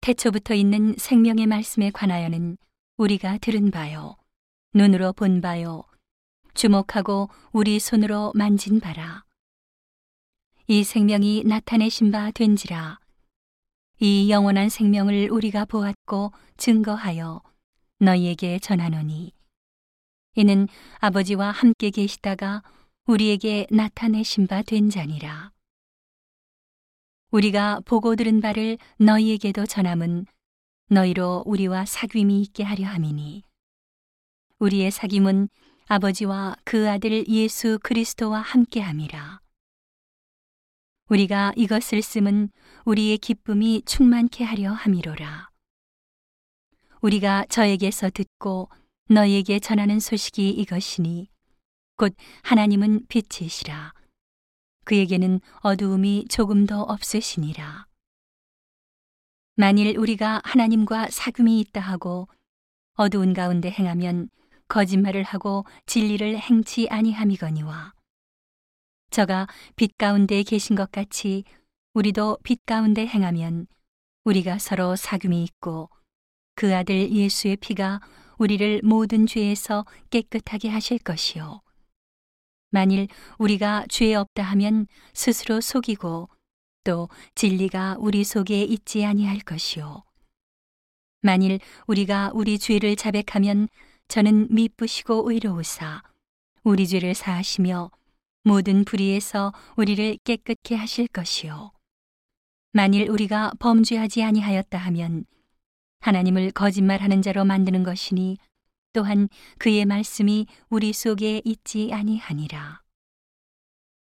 태초부터 있는 생명의 말씀에 관하여는 우리가 들은 바요, 눈으로 본 바요, 주목하고 우리 손으로 만진 바라. 이 생명이 나타내신 바 된지라. 이 영원한 생명을 우리가 보았고 증거하여 너희에게 전하노니. 이는 아버지와 함께 계시다가 우리에게 나타내신 바 된 자니라. 우리가 보고 들은 바를 너희에게도 전함은 너희로 우리와 사귐이 있게 하려 함이니. 우리의 사귐은 아버지와 그 아들 예수 그리스도와 함께 함이라. 우리가 이것을 쓰면 우리의 기쁨이 충만케 하려 함이로라. 우리가 저에게서 듣고 너희에게 전하는 소식이 이것이니 곧 하나님은 빛이시라 그에게는 어두움이 조금도 없으시니라. 만일 우리가 하나님과 사귐이 있다 하고 어두운 가운데 행하면 거짓말을 하고 진리를 행치 아니함이거니와 저가 빛 가운데 계신 것 같이 우리도 빛 가운데 행하면 우리가 서로 사귐이 있고 그 아들 예수의 피가 우리를 모든 죄에서 깨끗하게 하실 것이요 만일 우리가 죄 없다 하면 스스로 속이고 또 진리가 우리 속에 있지 아니할 것이요. 만일 우리가 우리 죄를 자백하면 저는 미쁘시고 의로우사 우리 죄를 사하시며 모든 불의에서 우리를 깨끗게 하실 것이요. 만일 우리가 범죄하지 아니하였다 하면 하나님을 거짓말하는 자로 만드는 것이니 또한 그의 말씀이 우리 속에 있지 아니하니라.